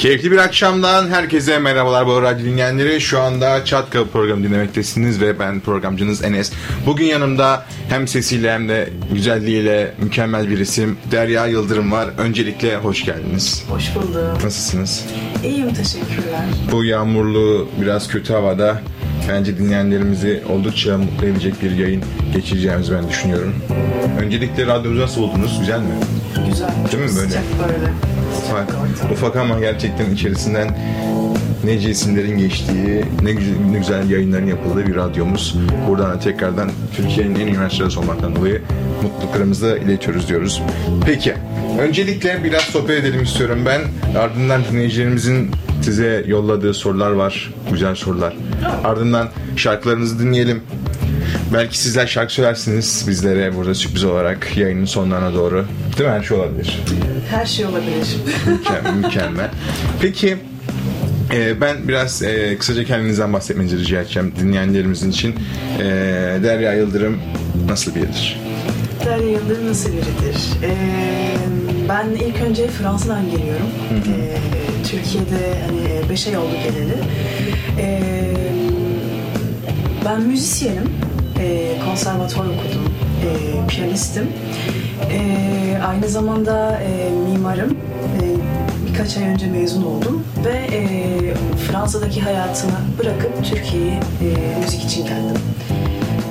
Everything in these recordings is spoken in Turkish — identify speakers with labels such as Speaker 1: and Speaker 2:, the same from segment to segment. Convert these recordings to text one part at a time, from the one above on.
Speaker 1: Keyifli bir akşamdan herkese merhabalar bu radyo dinleyenleri. Şu anda Çat Kapı programı dinlemektesiniz ve ben programcınız Enes. Bugün yanımda hem sesiyle hem de güzelliğiyle mükemmel bir isim Derya Yıldırım var. Öncelikle hoş geldiniz.
Speaker 2: Hoş bulduk.
Speaker 1: Nasılsınız?
Speaker 2: İyiyim teşekkürler.
Speaker 1: Bu yağmurlu biraz kötü havada bence dinleyenlerimizi oldukça mutlu edecek bir yayın geçireceğimizi ben düşünüyorum. Öncelikle radyomuzu nasıl buldunuz? Güzel mi?
Speaker 2: Güzel.
Speaker 1: Değil mi böyle?
Speaker 2: Sıcak böyle.
Speaker 1: Ufak, ufak ama gerçekten içerisinden nece isimlerin geçtiği, ne güzel, ne güzel yayınların yapıldığı bir radyomuz. Buradan da tekrardan Türkiye'nin en üniversitesi olmaktan dolayı mutluluklarımızı iletiyoruz diyoruz. Peki, öncelikle biraz sohbet edelim istiyorum ben. Ardından dinleyicilerimizin size yolladığı sorular var, güzel sorular. Ardından şarkılarınızı dinleyelim. Belki sizler şarkı söylersiniz bizlere burada sürpriz olarak yayının sonlarına doğru. Değil mi? Her şey olabilir.
Speaker 2: Her şey olabilir.
Speaker 1: Mükemmel. mükemmel. Peki e, ben biraz e, kısaca kendinizden bahsetmenizi rica edeceğim dinleyenlerimizin için. E, Derya Yıldırım nasıl biridir?
Speaker 2: Derya Yıldırım nasıl biridir? Ee, ben ilk önce Fransa'dan geliyorum. Ee, Türkiye'de hani 5 ay oldu geleli. Ee, ben müzisyenim. Ee, konservatuvar okudum. Ee, piyanistim. Ee, aynı zamanda e, mimarım. Ee, birkaç ay önce mezun oldum ve e, Fransa'daki hayatımı bırakıp Türkiye'ye e, müzik için geldim.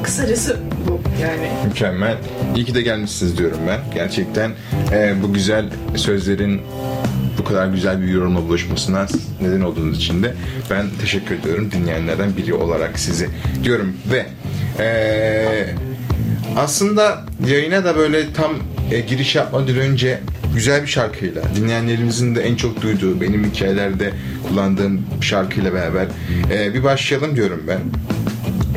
Speaker 2: Kısacası bu yani.
Speaker 1: Mükemmel. İyi ki de gelmişsiniz diyorum ben. Gerçekten e, bu güzel sözlerin bu kadar güzel bir yorumla buluşmasına neden olduğunuz için de ben teşekkür ediyorum dinleyenlerden biri olarak sizi diyorum ve e, aslında yayına da böyle tam e, giriş yapmadan önce güzel bir şarkıyla dinleyenlerimizin de en çok duyduğu benim hikayelerde kullandığım şarkıyla beraber e, bir başlayalım diyorum ben.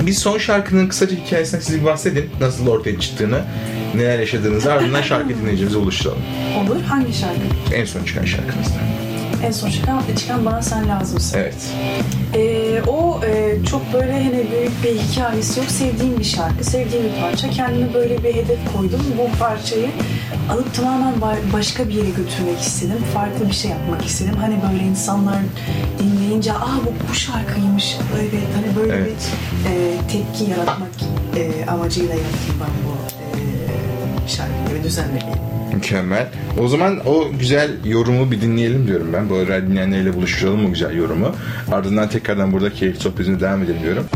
Speaker 1: Bir son şarkının kısaca hikayesinden size bir bahsedin. Nasıl ortaya çıktığını, neler yaşadığınızı ardından şarkı dinleyicimize oluşturalım.
Speaker 2: Olur. Hangi şarkı?
Speaker 1: En son çıkan şarkınızdan.
Speaker 2: En son çıkan, çıkan Bana Sen Lazımsın.
Speaker 1: Evet.
Speaker 2: Ee, o e, çok böyle hani büyük bir hikayesi yok. Sevdiğim bir şarkı, sevdiğim bir parça. Kendime böyle bir hedef koydum. Bu parçayı alıp tamamen ba- başka bir yere götürmek istedim. Farklı bir şey yapmak istedim. Hani böyle insanlar dinleyince aa bu, bu şarkıymış. Evet hani böyle
Speaker 1: Evet.
Speaker 2: bir e, tepki yaratmak e, amacıyla yaptım ben bu şarkıyı ve düzenlemeyi.
Speaker 1: Mükemmel. O zaman o güzel yorumu bir dinleyelim diyorum ben. Bu arada dinleyenlerle buluşturalım o güzel yorumu. Ardından tekrardan burada keyifli sohbetine devam edelim diyorum.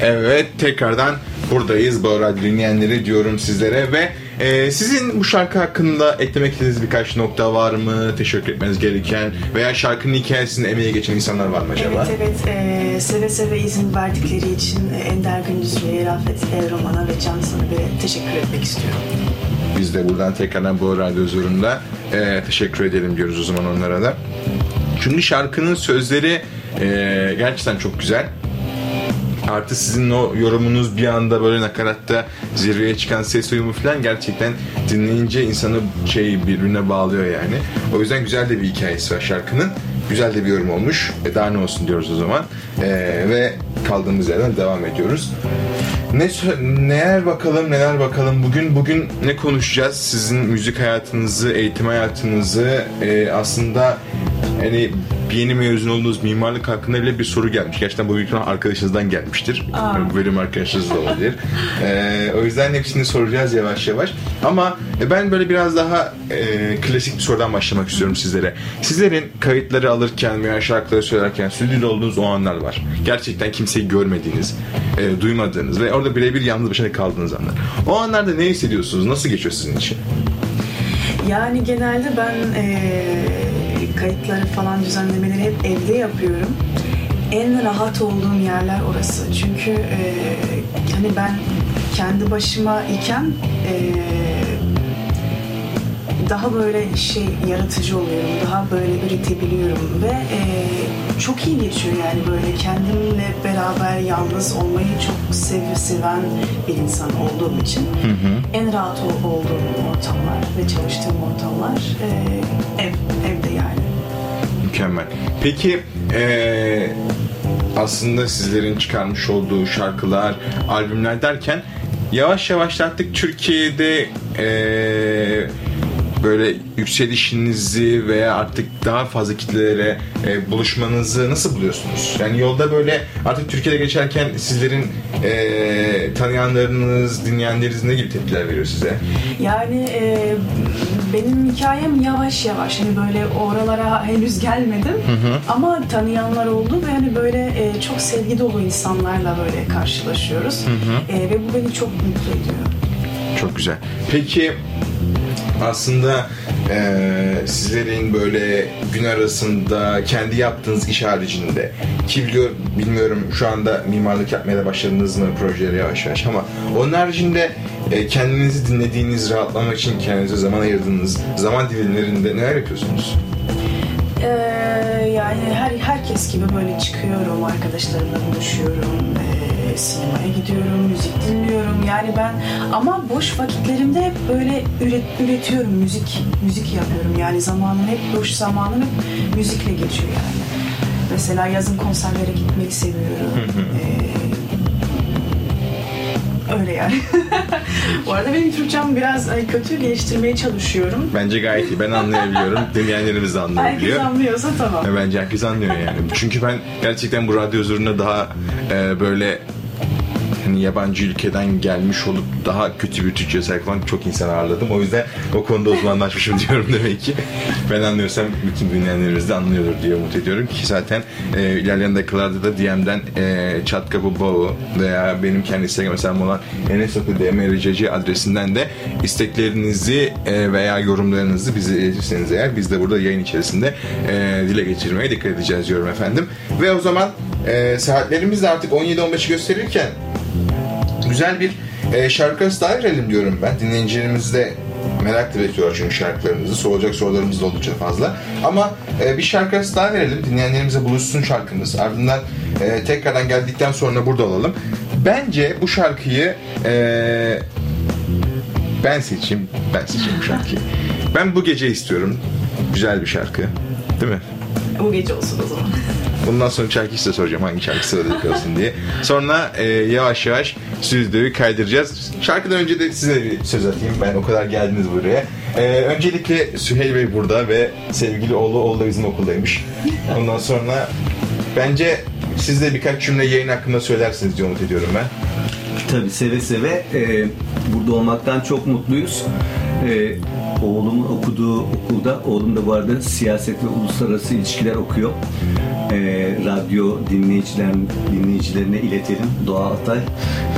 Speaker 1: Evet tekrardan buradayız bu arada dinleyenleri diyorum sizlere ve e, sizin bu şarkı hakkında eklemek istediğiniz birkaç nokta var mı? Teşekkür etmeniz gereken veya şarkının hikayesinde emeği geçen insanlar var mı acaba?
Speaker 2: Evet evet Ee, seve seve izin verdikleri için Ender Gündüzlü'ye, Rafet Evroman'a ve Can Sanıbel'e teşekkür etmek istiyorum.
Speaker 1: Biz de buradan tekrardan bu radyo huzurunda e, teşekkür edelim diyoruz o zaman onlara da. Çünkü şarkının sözleri e, gerçekten çok güzel. Artı sizin o yorumunuz bir anda böyle nakaratta zirveye çıkan ses uyumu falan gerçekten dinleyince insanı şey birbirine bağlıyor yani. O yüzden güzel de bir hikayesi var şarkının. Güzel de bir yorum olmuş. E daha ne olsun diyoruz o zaman. E, ve kaldığımız yerden devam ediyoruz. Ne neler bakalım neler bakalım bugün bugün ne konuşacağız sizin müzik hayatınızı eğitim hayatınızı e, aslında hani yeni mezun olduğunuz mimarlık hakkında bile bir soru gelmiş. Gerçekten bu büyük arkadaşınızdan gelmiştir.
Speaker 2: Aa.
Speaker 1: Bu bölüm arkadaşınız da olabilir. E, o yüzden hepsini soracağız yavaş yavaş. Ama e, ben böyle biraz daha e, klasik bir sorudan başlamak istiyorum sizlere. Sizlerin kayıtları alırken veya şarkıları söylerken stüdyoda olduğunuz o anlar var. Gerçekten kimseyi görmediğiniz, e, duymadığınız ve orada birebir yalnız başına kaldığınız anlar. O anlarda ne hissediyorsunuz? Nasıl geçiyor sizin için?
Speaker 2: Yani genelde ben e, kayıtları falan düzenlemeleri hep evde yapıyorum. En rahat olduğum yerler orası. Çünkü e, hani ben kendi başıma iken e, daha böyle şey yaratıcı oluyorum. Daha böyle üretebiliyorum ve e, çok iyi geçiyor yani böyle kendimle beraber yalnız olmayı çok sev seven bir insan olduğum için en rahat ol- olduğum ortamlar ve çalıştığım ortamlar e, ev evde yani.
Speaker 1: Mükemmel. Peki eee, aslında sizlerin çıkarmış olduğu şarkılar, albümler derken yavaş yavaş artık Türkiye'de eee, böyle yükselişinizi veya artık daha fazla kitlelere e, buluşmanızı nasıl buluyorsunuz? Yani yolda böyle artık Türkiye'de geçerken sizlerin e, tanıyanlarınız, dinleyenleriniz ne gibi tepkiler veriyor size?
Speaker 2: Yani e, benim hikayem yavaş yavaş hani böyle oralara henüz gelmedim ama tanıyanlar oldu ve hani böyle e, çok sevgi dolu insanlarla böyle karşılaşıyoruz E, ve bu beni çok mutlu ediyor.
Speaker 1: Çok güzel. Peki aslında eee, sizlerin böyle gün arasında kendi yaptığınız iş haricinde ki biliyor, bilmiyorum şu anda mimarlık yapmaya da başladınız mı projeleri yavaş yavaş ama onun haricinde e, kendinizi dinlediğiniz, rahatlamak için kendinize zaman ayırdığınız zaman dilimlerinde neler yapıyorsunuz?
Speaker 2: E, yani her herkes gibi böyle çıkıyorum, arkadaşlarımla buluşuyorum, e, sinemaya gidiyorum, müzik dinliyorum. Yani ben ama boş vakitlerimde hep böyle üret, üretiyorum, müzik müzik yapıyorum. Yani zamanım hep boş zamanım hep müzikle geçiyor yani. Mesela yazın konserlere gitmeyi seviyorum. E, öyle yani. Bu arada benim Türkçem biraz kötü geliştirmeye çalışıyorum.
Speaker 1: Bence gayet iyi. Ben anlayabiliyorum. Dinleyenlerimiz de
Speaker 2: Herkes
Speaker 1: anlayabiliyor.
Speaker 2: anlıyorsa tamam.
Speaker 1: E, Bence herkes anlıyor yani. Çünkü ben gerçekten bu radyo huzuruna daha e, böyle hani yabancı ülkeden gelmiş olup daha kötü bir Türkçe sahip olan çok insan ağırladım. O yüzden o konuda uzmanlaşmışım diyorum demek ki. Ben anlıyorsam bütün dinleyenlerimiz de anlıyordur diye umut ediyorum ki zaten e, ilerleyen dakikalarda da DM'den e, çat kapı Bao veya benim kendi Instagram hesabım olan enesokudmrcc adresinden de isteklerinizi e, veya yorumlarınızı bize iletirseniz eğer biz de burada yayın içerisinde e, dile getirmeye dikkat edeceğiz diyorum efendim. Ve o zaman e, saatlerimiz de artık 17-15'i gösterirken güzel bir e, şarkı arası daha verelim diyorum ben. Dinleyicilerimiz de merakla bekliyorlar çünkü şarkılarınızı. Soracak sorularımız da oldukça fazla. Ama e, bir şarkı arası daha verelim. Dinleyenlerimize buluşsun şarkımız. Ardından e, tekrardan geldikten sonra burada olalım. Bence bu şarkıyı e, ben seçeyim. Ben seçeyim bu şarkıyı. Ben bu gece istiyorum. Güzel bir şarkı. Değil mi?
Speaker 2: Bu gece olsun o zaman.
Speaker 1: Bundan sonra şarkıyı size soracağım hangi şarkı sıradaki olsun diye. Sonra e, yavaş yavaş stüdyoyu kaydıracağız. Şarkıdan önce de size bir söz atayım. Ben o kadar geldiniz buraya. E, öncelikle Süheyl Bey burada ve sevgili oğlu oğlu da bizim okuldaymış. Ondan sonra bence siz de birkaç cümle yayın hakkında söylersiniz diye umut ediyorum ben.
Speaker 3: Tabii seve seve e, burada olmaktan çok mutluyuz. E, oğlumun okuduğu okulda, oğlum da bu arada siyaset ve uluslararası ilişkiler okuyor. E, radyo dinleyiciler, dinleyicilerine iletelim Doğa Atay.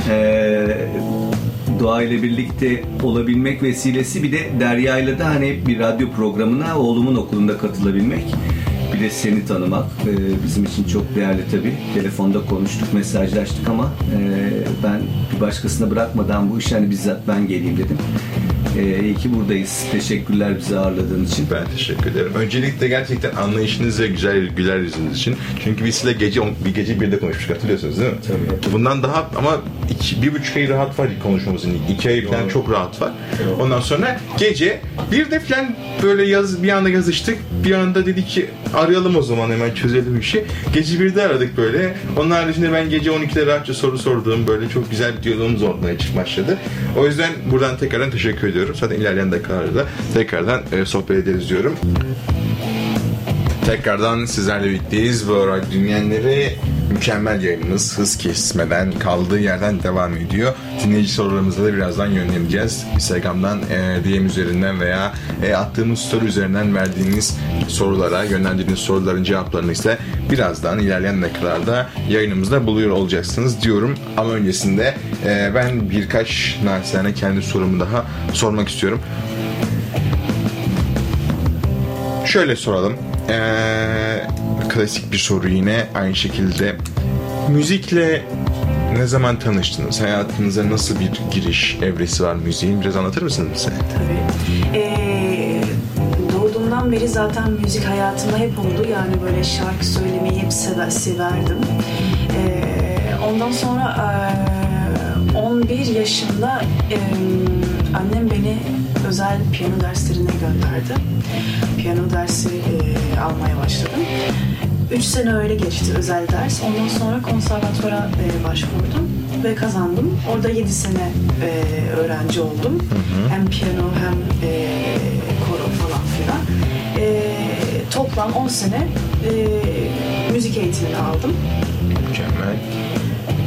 Speaker 3: E, Doğa ile birlikte olabilmek vesilesi bir de Derya ile de hani bir radyo programına oğlumun okulunda katılabilmek. Bir de seni tanımak e, bizim için çok değerli tabii. Telefonda konuştuk, mesajlaştık ama e, ben bir başkasına bırakmadan bu işe hani bizzat ben geleyim dedim. E, iyi ki buradayız. Teşekkürler bizi ağırladığın için.
Speaker 1: Ben teşekkür ederim. Öncelikle gerçekten anlayışınız ve güzel güler yüzünüz için. Çünkü biz sizinle gece bir gece birde konuşmuştuk hatırlıyorsunuz değil mi?
Speaker 3: Tabii.
Speaker 1: Bundan daha ama iki, bir buçuk ay rahat var konuşmamızın. İki ay falan çok rahat var. Ondan sonra gece bir de falan böyle yaz bir anda yazıştık. Bir anda dedik ki arayalım o zaman hemen çözelim işi. Gece birde aradık böyle. Onun haricinde ben gece 12'de rahatça soru sorduğum böyle çok güzel bir diyalogumuz ortaya çık başladı. O yüzden buradan tekrardan teşekkür ediyorum. Zaten ilerleyen dakikalarda tekrardan e, sohbet ederiz diyorum. Tekrardan sizlerle birlikteyiz. Bu arada dinleyenleri mükemmel yayınımız hız kesmeden kaldığı yerden devam ediyor. Dinleyici sorularımıza da birazdan yönleneceğiz. Instagram'dan e, DM üzerinden veya e, attığımız story üzerinden verdiğiniz sorulara, yönlendirdiğiniz soruların cevaplarını ise birazdan ilerleyen dakikalarda yayınımızda buluyor olacaksınız diyorum. Ama öncesinde e, ben birkaç naçizane kendi sorumu daha sormak istiyorum. Şöyle soralım. Ee, klasik bir soru yine aynı şekilde. Müzikle ne zaman tanıştınız? Hayatınıza nasıl bir giriş evresi var müziğin? Biraz anlatır mısınız bize?
Speaker 2: Tabii. Ee, doğduğumdan beri zaten müzik hayatımda hep oldu. Yani böyle şarkı söylemeyi hep sever, severdim. Ee, ondan sonra e, 11 yaşında e, annem beni özel piyano derslerine gönderdi. Piyano dersi e, almaya başladım. 3 sene öyle geçti özel ders. Ondan sonra konservatuvara e, başvurdum ve kazandım. Orada 7 sene e, öğrenci oldum. Hem piyano hem e, koro E, toplam 10 sene e, müzik eğitimini aldım.
Speaker 1: Mükemmel.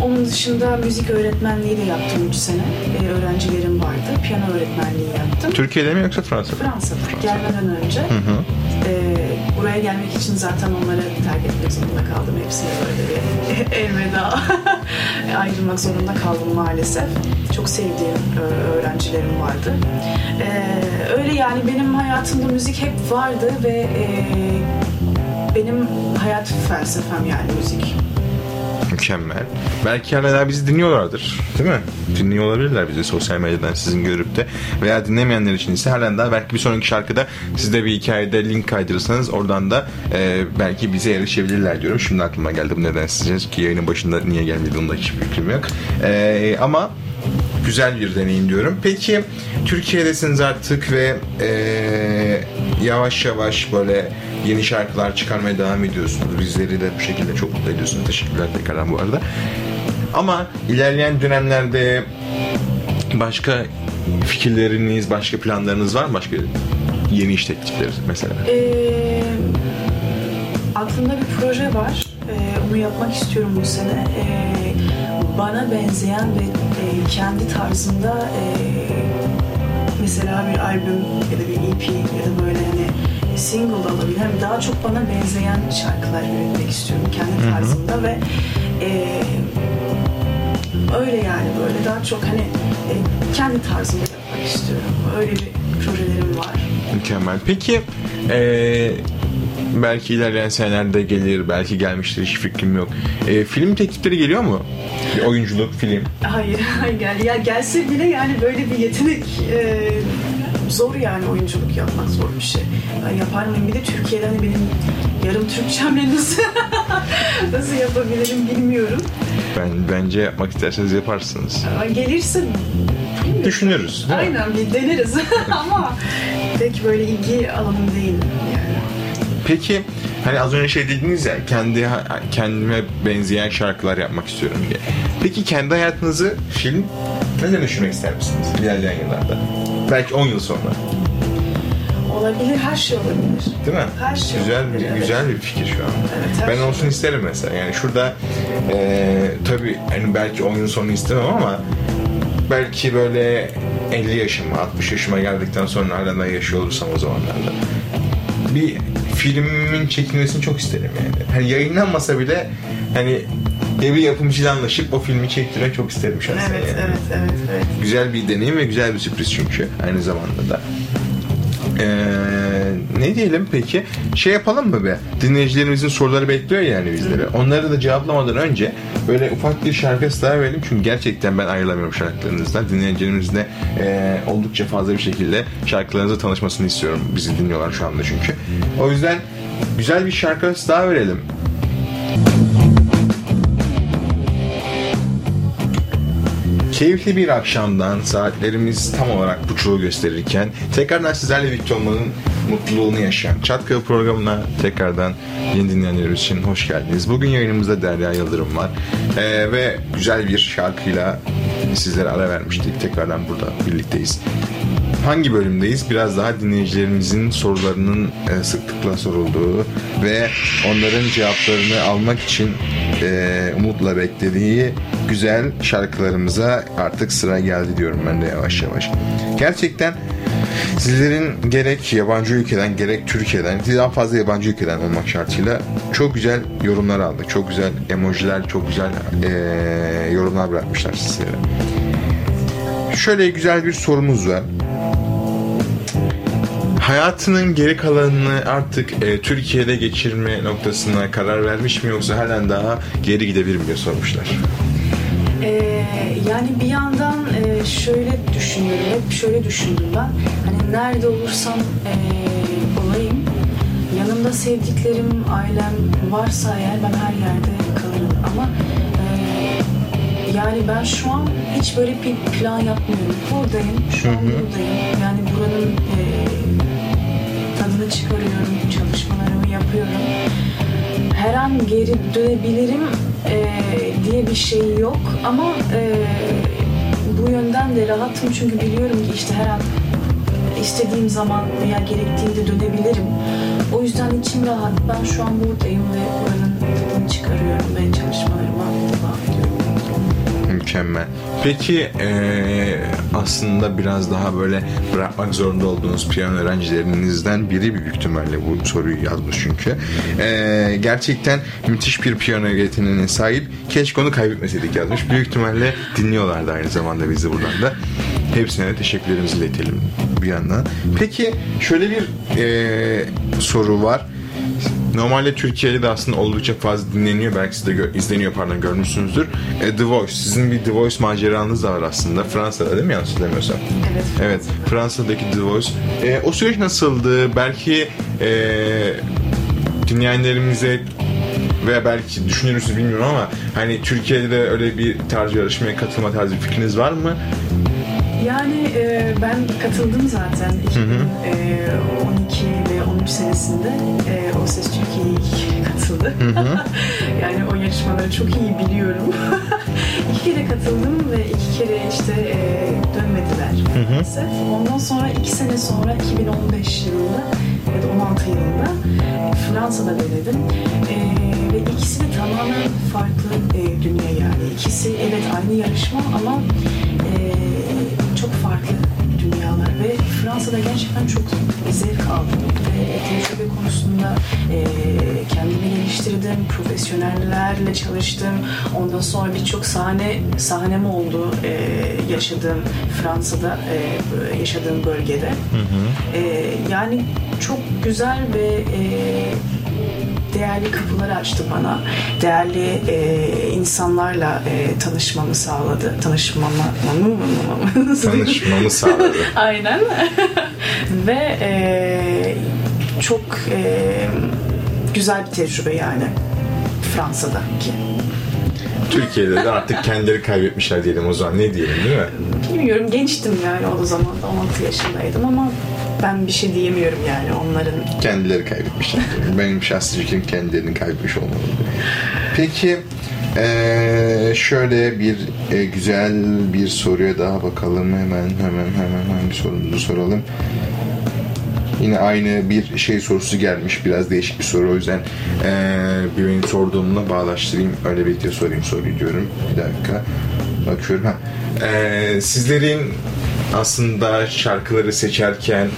Speaker 2: Onun dışında müzik öğretmenliği de yaptım 3 sene. E, öğrencilerim vardı. Piyano öğretmenliği yaptım.
Speaker 1: Türkiye'de mi yoksa Fransa'da?
Speaker 2: Fransa'da gelmeden önce.
Speaker 1: Hı hı.
Speaker 2: E, buraya gelmek için zaten onları terk etmek zorunda kaldım. Hepsine böyle bir elveda ayrılmak zorunda kaldım maalesef. Çok sevdiğim e, öğrencilerim vardı. E, öyle yani benim hayatımda müzik hep vardı ve e, benim hayat felsefem yani müzik.
Speaker 1: Mükemmel. Belki hala bizi dinliyorlardır. Değil mi? Dinliyor olabilirler bizi sosyal medyadan sizin görüp de. Veya dinlemeyenler için ise halen daha belki bir sonraki şarkıda siz de bir hikayede link kaydırırsanız oradan da e, belki bize erişebilirler diyorum. Şimdi aklıma geldi bu neden sizce ki yayının başında niye gelmedi onda hiçbir fikrim yok. E, ama güzel bir deneyim diyorum. Peki Türkiye'desiniz artık ve e, yavaş yavaş böyle yeni şarkılar çıkarmaya devam ediyorsunuz. Bizleri de bu şekilde çok mutlu ediyorsunuz. Teşekkürler tekrardan bu arada. Ama ilerleyen dönemlerde başka fikirleriniz, başka planlarınız var mı? Başka yeni iş teklifleri mesela?
Speaker 2: Ee, aklımda bir proje var. Ee, onu yapmak istiyorum bu sene. Ee, bana benzeyen ve e, kendi tarzımda e, mesela bir albüm ya da bir EP ya da böyle hani single olabilir. Hani daha çok bana benzeyen şarkılar üretmek istiyorum kendi tarzımda ve e, öyle yani böyle daha çok hani e, kendi tarzımda yapmak istiyorum. Öyle bir projelerim var.
Speaker 1: Mükemmel. Peki eee, belki ilerleyen senelerde gelir, belki gelmiştir hiç fikrim yok. Eee, film teklifleri geliyor mu? Bir oyunculuk, film.
Speaker 2: Hayır, hayır gel. Ya gelse bile yani böyle bir yetenek e, zor yani oyunculuk yapmak zor bir şey. Ben yapar mıyım? Bir de Türkiye'de hani benim yarım Türkçemle nasıl nasıl yapabilirim bilmiyorum.
Speaker 1: Ben bence yapmak isterseniz yaparsınız.
Speaker 2: Ama gelirse bilmiyorum.
Speaker 1: Düşünürüz.
Speaker 2: Aynen bir deneriz ama pek böyle ilgi alanım değil yani.
Speaker 1: Peki hani az önce şey dediniz ya kendi kendime benzeyen şarkılar yapmak istiyorum diye. Peki kendi hayatınızı film ne düşünmek ister misiniz ilerleyen yıllarda? Belki 10 yıl sonra.
Speaker 2: Olabilir, her şey olabilir.
Speaker 1: Değil mi?
Speaker 2: Her şey
Speaker 1: güzel
Speaker 2: olabilir,
Speaker 1: bir
Speaker 2: evet.
Speaker 1: güzel bir fikir şu an.
Speaker 2: Evet, her
Speaker 1: ben
Speaker 2: şey
Speaker 1: olsun isterim mesela. Yani şurada e, tabii hani belki 10 yıl sonra istemem ama belki böyle 50 yaşıma, 60 yaşıma geldikten sonra hala da yaşıyor olursam o zamanlarda bir filmin çekilmesini çok isterim yani. Hani yayınlanmasa bile hani bir yapımcıyla anlaşıp o filmi çektirmek çok isterim şahsen.
Speaker 2: Evet,
Speaker 1: yani.
Speaker 2: evet, evet, evet.
Speaker 1: Güzel bir deneyim ve güzel bir sürpriz çünkü aynı zamanda da. Ee, ne diyelim peki? Şey yapalım mı be? Dinleyicilerimizin soruları bekliyor yani bizleri. Onları da cevaplamadan önce böyle ufak bir şarkı daha verelim. Çünkü gerçekten ben ayrılamıyorum şarkılarınızdan. Dinleyicilerimizle e, oldukça fazla bir şekilde şarkılarınızla tanışmasını istiyorum. Bizi dinliyorlar şu anda çünkü. O yüzden güzel bir şarkı daha verelim. Keyifli bir akşamdan saatlerimiz tam olarak buçuğu gösterirken tekrardan sizlerle birlikte olmanın mutluluğunu yaşayan Çatkılı programına tekrardan yeni dinleyenlerimiz için hoş geldiniz. Bugün yayınımızda Derya Yıldırım var Ee, ve güzel bir şarkıyla sizlere ara vermiştik. Tekrardan burada birlikteyiz. Hangi bölümdeyiz? Biraz daha dinleyicilerimizin sorularının e, sıklıkla sorulduğu ve onların cevaplarını almak için e, umutla beklediği güzel şarkılarımıza artık sıra geldi diyorum ben de yavaş yavaş. Gerçekten sizlerin gerek yabancı ülkeden gerek Türkiye'den daha fazla yabancı ülkeden olmak şartıyla çok güzel yorumlar aldık. Çok güzel emojiler, çok güzel e, yorumlar bırakmışlar sizlere. Şöyle güzel bir sorumuz var hayatının geri kalanını artık e, Türkiye'de geçirme noktasına karar vermiş mi yoksa halen daha geri gidebilir mi diye sormuşlar.
Speaker 2: Ee, yani bir yandan e, şöyle düşünüyorum, hep şöyle düşündüm ben. Hani nerede olursam e, olayım, yanımda sevdiklerim, ailem varsa eğer ben her yerde kalırım. Ama e, yani ben şu an hiç böyle bir plan yapmıyorum. Buradayım, şu an buradayım. Yani buranın e, tadını çıkarıyorum, çalışmalarımı yapıyorum. Her an geri dönebilirim e, diye bir şey yok ama e, bu yönden de rahatım çünkü biliyorum ki işte her an istediğim zaman veya gerektiğinde dönebilirim. O yüzden içim rahat. Ben şu an buradayım ve buranın tadını çıkarıyorum ve çalışmalarıma.
Speaker 1: Mükemmel. Peki eee, aslında biraz daha böyle bırakmak zorunda olduğunuz piyano öğrencilerinizden biri büyük ihtimalle bu soruyu yazmış çünkü. Eee, gerçekten müthiş bir piyano yeteneğine sahip. Keşke onu kaybetmeseydik yazmış. Büyük ihtimalle dinliyorlardı aynı zamanda bizi buradan da. Hepsine de teşekkürlerimizi iletelim bir yandan. Peki şöyle bir eee, soru var. Normalde Türkiye'de de aslında oldukça fazla dinleniyor. Belki siz de gö- izleniyor pardon görmüşsünüzdür. E, The Voice. Sizin bir The Voice maceranız da var aslında. Fransa'da değil mi yanlış hatırlamıyorsam?
Speaker 2: Evet.
Speaker 1: Evet. Fransa'daki The Voice. E, o süreç nasıldı? Belki e, dinleyenlerimize veya belki düşünür müsünüz bilmiyorum ama hani Türkiye'de de öyle bir tarz yarışmaya katılma tarzı bir fikriniz var mı?
Speaker 2: Yani e, ben katıldım zaten 2012 ve 13 senesinde e, O Ses Türkiye'ye katıldı. yani o yarışmaları çok iyi biliyorum. iki kere katıldım ve iki kere işte e, dönmediler maalesef. Ondan sonra iki sene sonra 2015 yılında ya da 16 yılında e, Fransa'da denedim. E, ve ikisi de tamamen farklı e, dünya yani. İkisi evet aynı yarışma ama e, çok farklı dünyalar ve Fransa'da gerçekten çok zevk aldım ve tecrübe konusunda e, kendimi geliştirdim, profesyonellerle çalıştım. Ondan sonra birçok sahne sahnem oldu e, yaşadığım Fransa'da e, yaşadığım bölgede. E, yani çok güzel ve e, değerli kapıları açtı bana. Değerli e, insanlarla e, tanışmamı sağladı. Tanışmamı
Speaker 1: Tanışmamı sağladı.
Speaker 2: Aynen. Ve e, çok e, güzel bir tecrübe yani Fransa'daki.
Speaker 1: Türkiye'de de artık kendileri kaybetmişler diyelim o zaman. Ne diyelim değil mi?
Speaker 2: Bilmiyorum gençtim yani o zaman da 16 yaşındaydım ama ben bir şey diyemiyorum yani onların
Speaker 1: kendileri kaybetmişler. Benim şahsi fikrim kendilerini kaybetmiş olmalı. Peki eee, şöyle bir e, güzel bir soruya daha bakalım. Hemen hemen hemen hangi sorumuzu soralım. Yine aynı bir şey sorusu gelmiş. Biraz değişik bir soru. O yüzden eee bir benim sorduğumla bağlaştırayım. Öyle bir diye sorayım soruyu diyorum. Bir dakika. Bakıyorum. Ha. Eee, sizlerin aslında şarkıları seçerken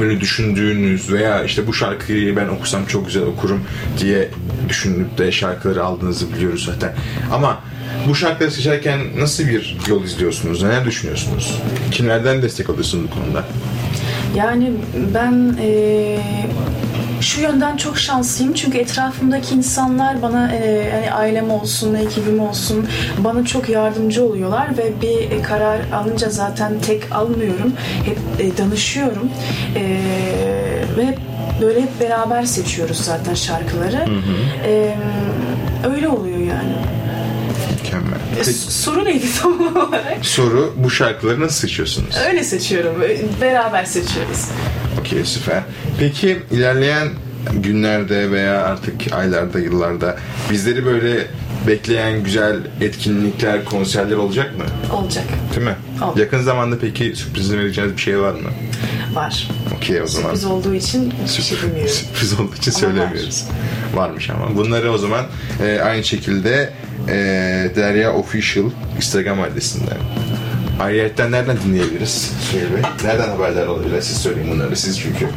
Speaker 1: böyle düşündüğünüz veya işte bu şarkıyı ben okusam çok güzel okurum diye düşünüp de şarkıları aldığınızı biliyoruz zaten. Ama bu şarkıları seçerken nasıl bir yol izliyorsunuz? Neler düşünüyorsunuz? Kimlerden destek alıyorsunuz bu konuda?
Speaker 2: Yani ben eee, şu yönden çok şanslıyım çünkü etrafımdaki insanlar bana eee, hani ailem olsun, ekibim olsun bana çok yardımcı oluyorlar ve bir karar alınca zaten tek almıyorum. Hep e, danışıyorum. Eee, ve hep böyle hep beraber seçiyoruz zaten şarkıları. Eee, öyle oluyor yani.
Speaker 1: Mükemmel.
Speaker 2: E,
Speaker 1: Peki,
Speaker 2: soru neydi tam olarak?
Speaker 1: soru bu şarkıları nasıl seçiyorsunuz?
Speaker 2: Öyle seçiyorum. Beraber seçiyoruz.
Speaker 1: Süper. Peki ilerleyen günlerde veya artık aylarda, yıllarda bizleri böyle bekleyen güzel etkinlikler, konserler olacak mı?
Speaker 2: Olacak.
Speaker 1: Değil mi?
Speaker 2: Olacak.
Speaker 1: Yakın zamanda peki sürprizini vereceğiniz bir şey var mı?
Speaker 2: Var.
Speaker 1: Okey o zaman.
Speaker 2: Sürpriz olduğu için hiçbir şey bilmiyorum.
Speaker 1: Sürpriz olduğu için
Speaker 2: Ama
Speaker 1: söylemiyoruz. Varmış ama. Bunları o zaman e, aynı şekilde e, Derya Official Instagram adresinden. Ayrıca nereden dinleyebiliriz? Söyle. Nereden haberler olabilir? Siz söyleyin bunları. Siz çünkü.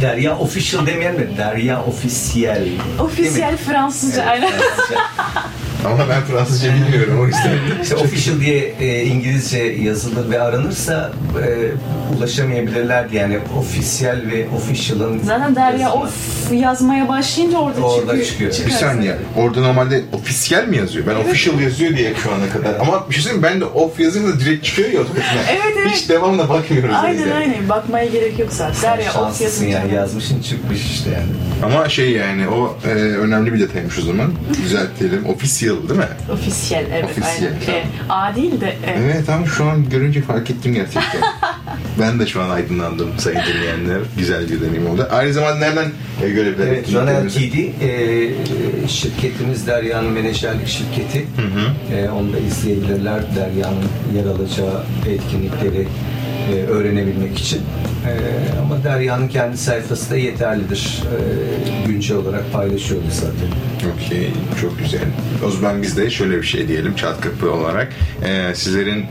Speaker 3: Derya official demeyelim de Derya officiel.
Speaker 2: Ofisiyel Fransızca aynen.
Speaker 1: Ama ben Fransızca bilmiyorum o yüzden.
Speaker 3: İşte official diye e, İngilizce yazılır ve aranırsa e, ulaşamayabilirler yani official ve official'ın
Speaker 2: Zaten Derya of yazmaya başlayınca orada,
Speaker 3: Orada çıkıyor.
Speaker 1: Bir saniye. Orada normalde ofisiyel mi yazıyor? Ben official yazıyor diye şu ana kadar. Ama bir şey söyleyeyim mi? ben de off yazınca direkt çıkıyor ya otomatikman.
Speaker 2: Evet, evet.
Speaker 1: Hiç devamla bakmıyoruz. o
Speaker 2: Aynen
Speaker 1: yüzden.
Speaker 2: aynen. Bakmaya gerek yok zaten. Derya of
Speaker 3: Şanslısın
Speaker 2: yazınca.
Speaker 3: yani yazmışın çıkmış işte yani.
Speaker 1: Ama şey yani o e, önemli bir detaymış o zaman. Düzeltelim. Official değil mi?
Speaker 2: Ofisiyel evet
Speaker 1: Ofisiyel,
Speaker 2: aynen. E, A değil de e,
Speaker 1: Evet ama şu an görünce fark ettim gerçekten. ben de şu an aydınlandım sayın dinleyenler. Güzel bir deneyim oldu. Aynı zamanda nereden e, görebilir
Speaker 3: Evet,
Speaker 1: etkinliklerimizi?
Speaker 3: TD e, şirketimiz Derya'nın menajerlik şirketi. E, onu da izleyebilirler. Derya'nın yer alacağı etkinlikleri e, öğrenebilmek için. E, ama Derya'nın kendi sayfası da yeterlidir. E, güncel olarak paylaşıyordu zaten.
Speaker 1: Okey, çok güzel. O zaman biz de şöyle bir şey diyelim çat kapı olarak. Ee, sizlerin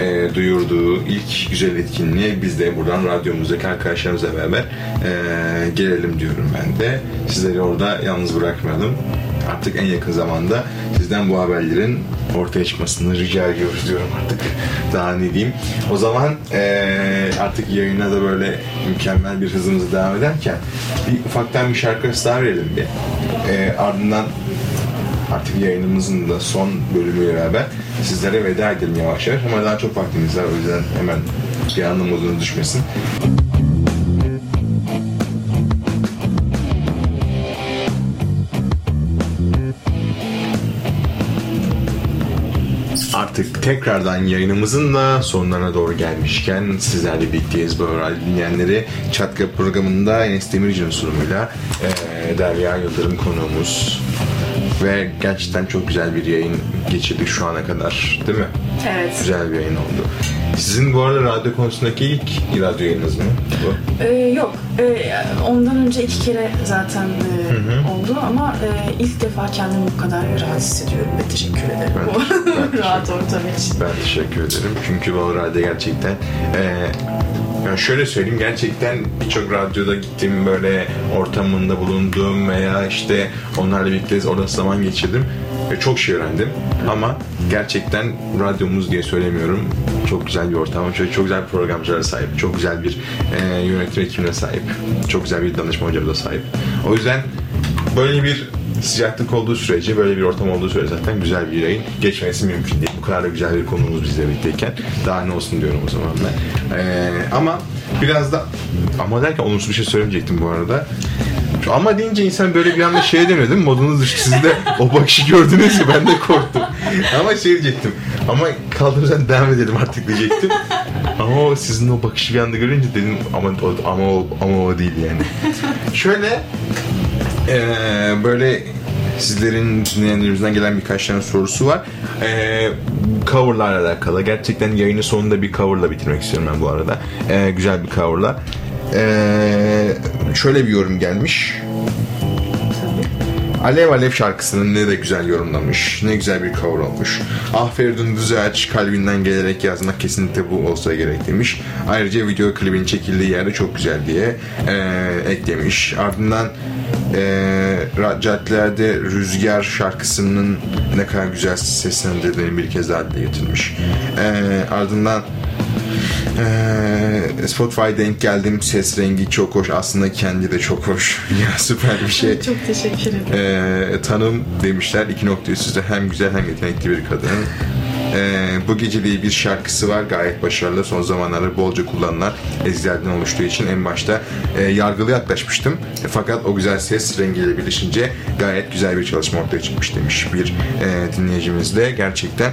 Speaker 1: e, duyurduğu ilk güzel etkinliğe biz de buradan radyomuzdaki arkadaşlarımızla beraber e, gelelim diyorum ben de. Sizleri orada yalnız bırakmayalım. Artık en yakın zamanda sizden bu haberlerin ortaya çıkmasını rica ediyoruz diyorum artık. Daha ne diyeyim. O zaman e, artık yayına da böyle mükemmel bir hızımızı devam ederken bir ufaktan bir şarkı arası daha verelim bir. E, ardından artık yayınımızın da son bölümüyle beraber sizlere veda edelim yavaş yavaş ama daha çok vaktimiz var o yüzden hemen bir anda moduna düşmesin. Artık tekrardan yayınımızın da sonlarına doğru gelmişken sizlerle birlikteyiz bu radyo dinleyenleri. Çatka programında Enes Demirci'nin sunumuyla eee Derya Yıldırım konuğumuz ve gerçekten çok güzel bir yayın geçirdik şu ana kadar değil mi?
Speaker 2: Evet.
Speaker 1: Güzel bir yayın oldu. Sizin bu arada radyo konusundaki ilk radyo yayınınız mı? Bu?
Speaker 2: Ee, yok. Ee, ondan önce iki kere zaten e, oldu ama e, ilk defa kendimi bu kadar rahat hissediyorum ve teşekkür ederim
Speaker 1: Ben- ben
Speaker 2: rahat ortam için.
Speaker 1: Ben teşekkür ederim. Çünkü bu radyo gerçekten eee yani şöyle söyleyeyim gerçekten birçok radyoda gittim böyle ortamında bulundum veya işte onlarla birlikte orada zaman geçirdim ve çok şey öğrendim. Ama gerçekten radyomuz diye söylemiyorum. Çok güzel bir ortam çok, çok güzel programcılara sahip çok güzel bir eee yönetim ekibine sahip çok güzel bir danışma hocamıza sahip. O yüzden böyle bir sıcaklık olduğu sürece, böyle bir ortam olduğu sürece zaten güzel bir yayın geçmesi mümkün değil. Kadar da güzel bir konuğumuz bizle birlikteyken daha ne olsun diyorum o zaman ben. Ee, ama biraz da ama derken olumsuz bir şey söylemeyecektim bu arada. Ama deyince insan böyle bir anda şey demiyor değil mi? Modunuz dışı. Siz de o bakışı gördünüz ya ben de korktum. Ama şey diyecektim. Ama kaldığımız yerden devam edelim artık diyecektim. Ama o sizin o bakışı bir anda görünce dedim ama o, ama o, ama o değil yani. Şöyle ee, böyle sizlerin dinleyenlerimizden gelen birkaç tane sorusu var. Ee, coverlarla alakalı. Gerçekten yayının sonunda bir coverla bitirmek istiyorum ben bu arada. Ee, güzel bir coverla. Ee, şöyle bir yorum gelmiş. Alev Alev şarkısını ne de güzel yorumlamış. Ne güzel bir cover olmuş. Ah Feridun Düzağaç kalbinden gelerek yazmak kesinlikle bu olsa gerek demiş. Ayrıca video klibin çekildiği yerde çok güzel diye eee, eklemiş. Ardından caddelerde Rüzgar şarkısının ne kadar güzel seslendirdiğini bir kez daha dile getirmiş. Eee, ardından ee, Spotify'a denk geldim. Ses rengi çok hoş. Aslında kendi de çok hoş. ya süper bir şey.
Speaker 2: Çok teşekkür ederim.
Speaker 1: Ee, tanım demişler. İki nokta üst hem güzel hem yetenekli bir kadın. Ee, bu gece diye bir şarkısı var. Gayet başarılı. Son zamanlarda bolca kullanılan ezgilerden oluştuğu için en başta e, yargılı yaklaşmıştım. E, fakat o güzel ses rengiyle birleşince gayet güzel bir çalışma ortaya çıkmış demiş bir e, dinleyicimiz de. Gerçekten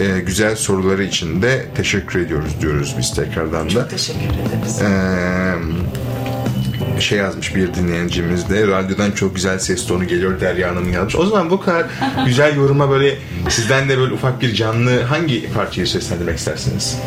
Speaker 1: e, güzel soruları için de teşekkür ediyoruz diyoruz biz tekrardan da.
Speaker 2: Teşekkür ederiz.
Speaker 1: Ee, şey yazmış bir dinleyicimiz de radyodan çok güzel ses tonu geliyor Derya Hanım yazmış. O zaman bu kadar güzel yoruma böyle sizden de böyle ufak bir canlı hangi parçayı seslendirmek istersiniz?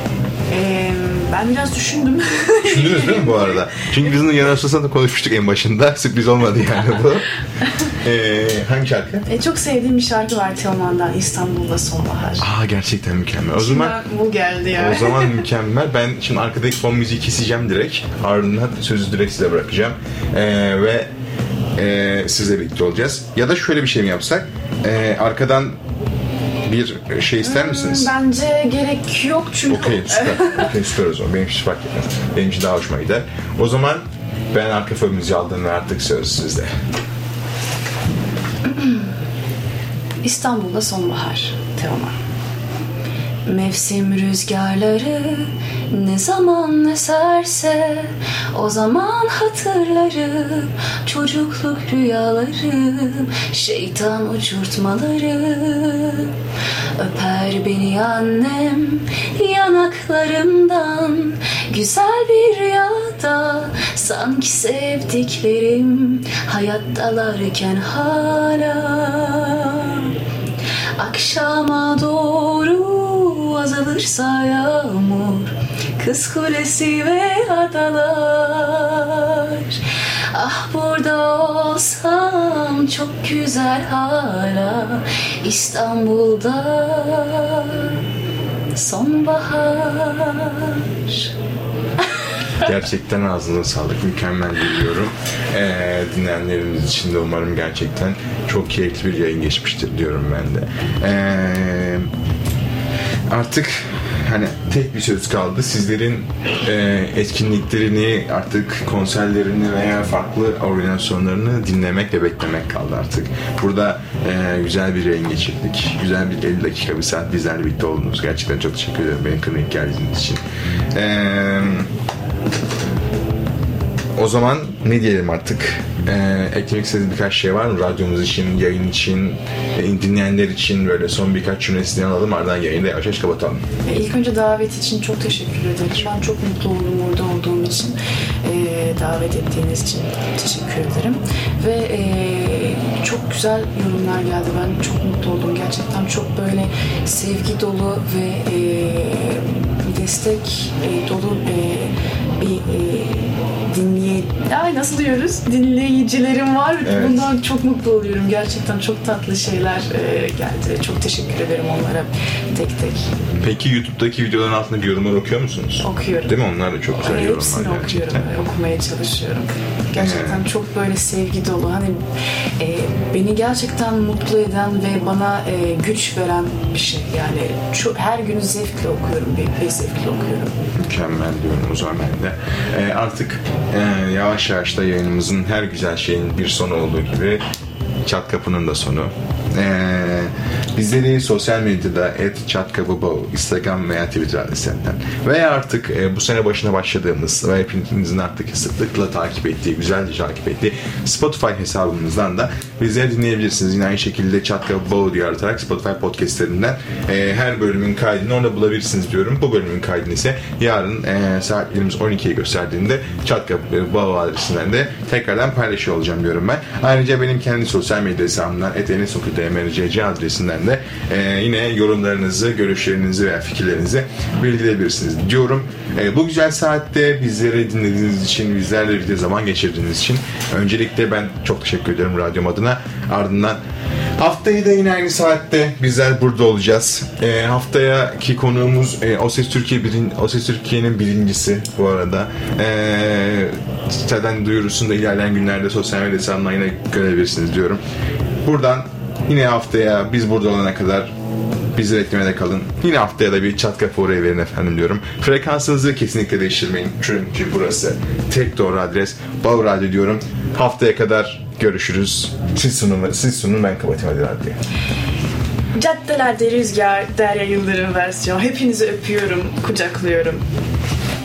Speaker 2: Ee, ben biraz düşündüm.
Speaker 1: Düşündünüz değil mi bu arada? Çünkü biz bunun yanılsasında da konuşmuştuk en başında. Sürpriz olmadı yani bu. Ee, hangi şarkı?
Speaker 2: E, çok sevdiğim bir şarkı var Teoman'dan İstanbul'da Sonbahar.
Speaker 1: Aa gerçekten mükemmel. O zaman
Speaker 2: Şimdi bu geldi yani.
Speaker 1: O zaman mükemmel. Ben şimdi arkadaki fon müziği keseceğim direkt. Ardından sözü direkt size bırakacağım. Ee, ve e, sizle birlikte olacağız. Ya da şöyle bir şey mi yapsak? Ee, arkadan bir şey ister misiniz?
Speaker 2: Bence gerek yok çünkü
Speaker 1: Okey süper. Okey süper o zaman. Benim için fark etmez. Benim için daha hoşuma gider. O zaman ben arka fon müziği aldım ve artık söz sizde.
Speaker 2: İstanbul'da sonbahar Teoman. Mevsim rüzgarları ne zaman eserse o zaman hatırlarım çocukluk rüyalarım şeytan uçurtmalarım öper beni annem yanaklarımdan güzel bir rüyada sanki sevdiklerim hayattalarken hala. Akşama doğru azalırsa yağmur Kız Kulesi ve adalar. Ah burada olsam çok güzel hala İstanbul'da. Sonbahar
Speaker 1: Gerçekten ağzına sağlık. Mükemmel biliyorum. Ee, dinleyenlerimiz için de umarım gerçekten çok keyifli bir yayın geçmiştir diyorum ben de. Ee, artık hani tek bir söz kaldı. Sizlerin e, etkinliklerini artık konserlerini veya farklı organizasyonlarını dinlemek ve beklemek kaldı artık. Burada e, güzel bir yayın geçirdik. Güzel bir 50 dakika bir saat bizlerle birlikte oldunuz. Gerçekten çok teşekkür ederim benim kırmızı geldiğiniz için. Eee o zaman ne diyelim artık? Ee, eklemek istediğiniz birkaç şey var mı? Radyomuz için, yayın için, e, dinleyenler için böyle son birkaç cümlesini alalım. Ardından yayını da yavaş yavaş kapatalım.
Speaker 2: E, İlk önce davet için çok teşekkür ederim. Ben çok mutlu oldum orada olduğum için. E, davet ettiğiniz için teşekkür ederim. Ve e, çok güzel yorumlar geldi. Ben çok mutlu oldum. Gerçekten çok böyle sevgi dolu ve e, destek e, dolu e, bir e, dinleye... Ay nasıl diyoruz? Dinleyicilerim var.
Speaker 1: Evet.
Speaker 2: Bundan çok mutlu oluyorum. Gerçekten çok tatlı şeyler e, geldi. Çok teşekkür ederim onlara tek tek.
Speaker 1: Peki YouTube'daki videoların altındaki yorumları okuyor musunuz?
Speaker 2: Okuyorum.
Speaker 1: Değil mi? Onlar da çok güzel
Speaker 2: Hani
Speaker 1: yorumlar
Speaker 2: hepsini
Speaker 1: gerçekten.
Speaker 2: okuyorum, ve okumaya çalışıyorum. Gerçekten çok böyle sevgi dolu. Hani e, beni gerçekten mutlu eden ve bana e, güç veren bir şey. Yani çok, her gün zevkle okuyorum, ve, zevkle okuyorum.
Speaker 1: Mükemmel diyorum o zaman ben de. Ee, artık e, yavaş yavaş da yayınımızın her güzel şeyin bir sonu olduğu gibi Çat Kapı'nın da sonu. Ee, bizleri sosyal medyada et @çatkapıbo Instagram veya Twitter adreslerinden veya artık e, bu sene başına başladığımız ve hepinizin artık sıklıkla takip ettiği, güzelce takip ettiği Spotify hesabımızdan da bizleri dinleyebilirsiniz. Yine aynı şekilde Çatkapıbo diye aratarak Spotify podcastlerinden e, her bölümün kaydını orada bulabilirsiniz diyorum. Bu bölümün kaydını ise yarın e, saatlerimiz 12'yi gösterdiğinde Çatkapıbo adresinden de tekrardan paylaşıyor olacağım diyorum ben. Ayrıca benim kendi sosyal medya hesabımdan etenisokutmrcc adresinden de e, yine yorumlarınızı, görüşlerinizi veya fikirlerinizi bildirebilirsiniz diyorum. E, bu güzel saatte bizleri dinlediğiniz için, bizlerle birlikte zaman geçirdiğiniz için öncelikle ben çok teşekkür ederim radyom adına. Ardından Haftayı da yine aynı saatte bizler burada olacağız. E, haftayaki konuğumuz e, O Türkiye birin, O Türkiye'nin birincisi bu arada. E, zaten duyurusunu da ilerleyen günlerde sosyal medya hesabından yine görebilirsiniz diyorum. Buradan yine haftaya biz burada olana kadar bizi beklemede kalın. Yine haftaya da bir çat kapı oraya verin efendim diyorum. Frekansınızı kesinlikle değiştirmeyin. Çünkü burası tek doğru adres. Bal Radyo diyorum. Haftaya kadar görüşürüz. Siz sunun, siz sunun ben kapatayım hadi radyoyu.
Speaker 2: Caddelerde rüzgar, Derya Yıldırım versiyon. Hepinizi öpüyorum, kucaklıyorum.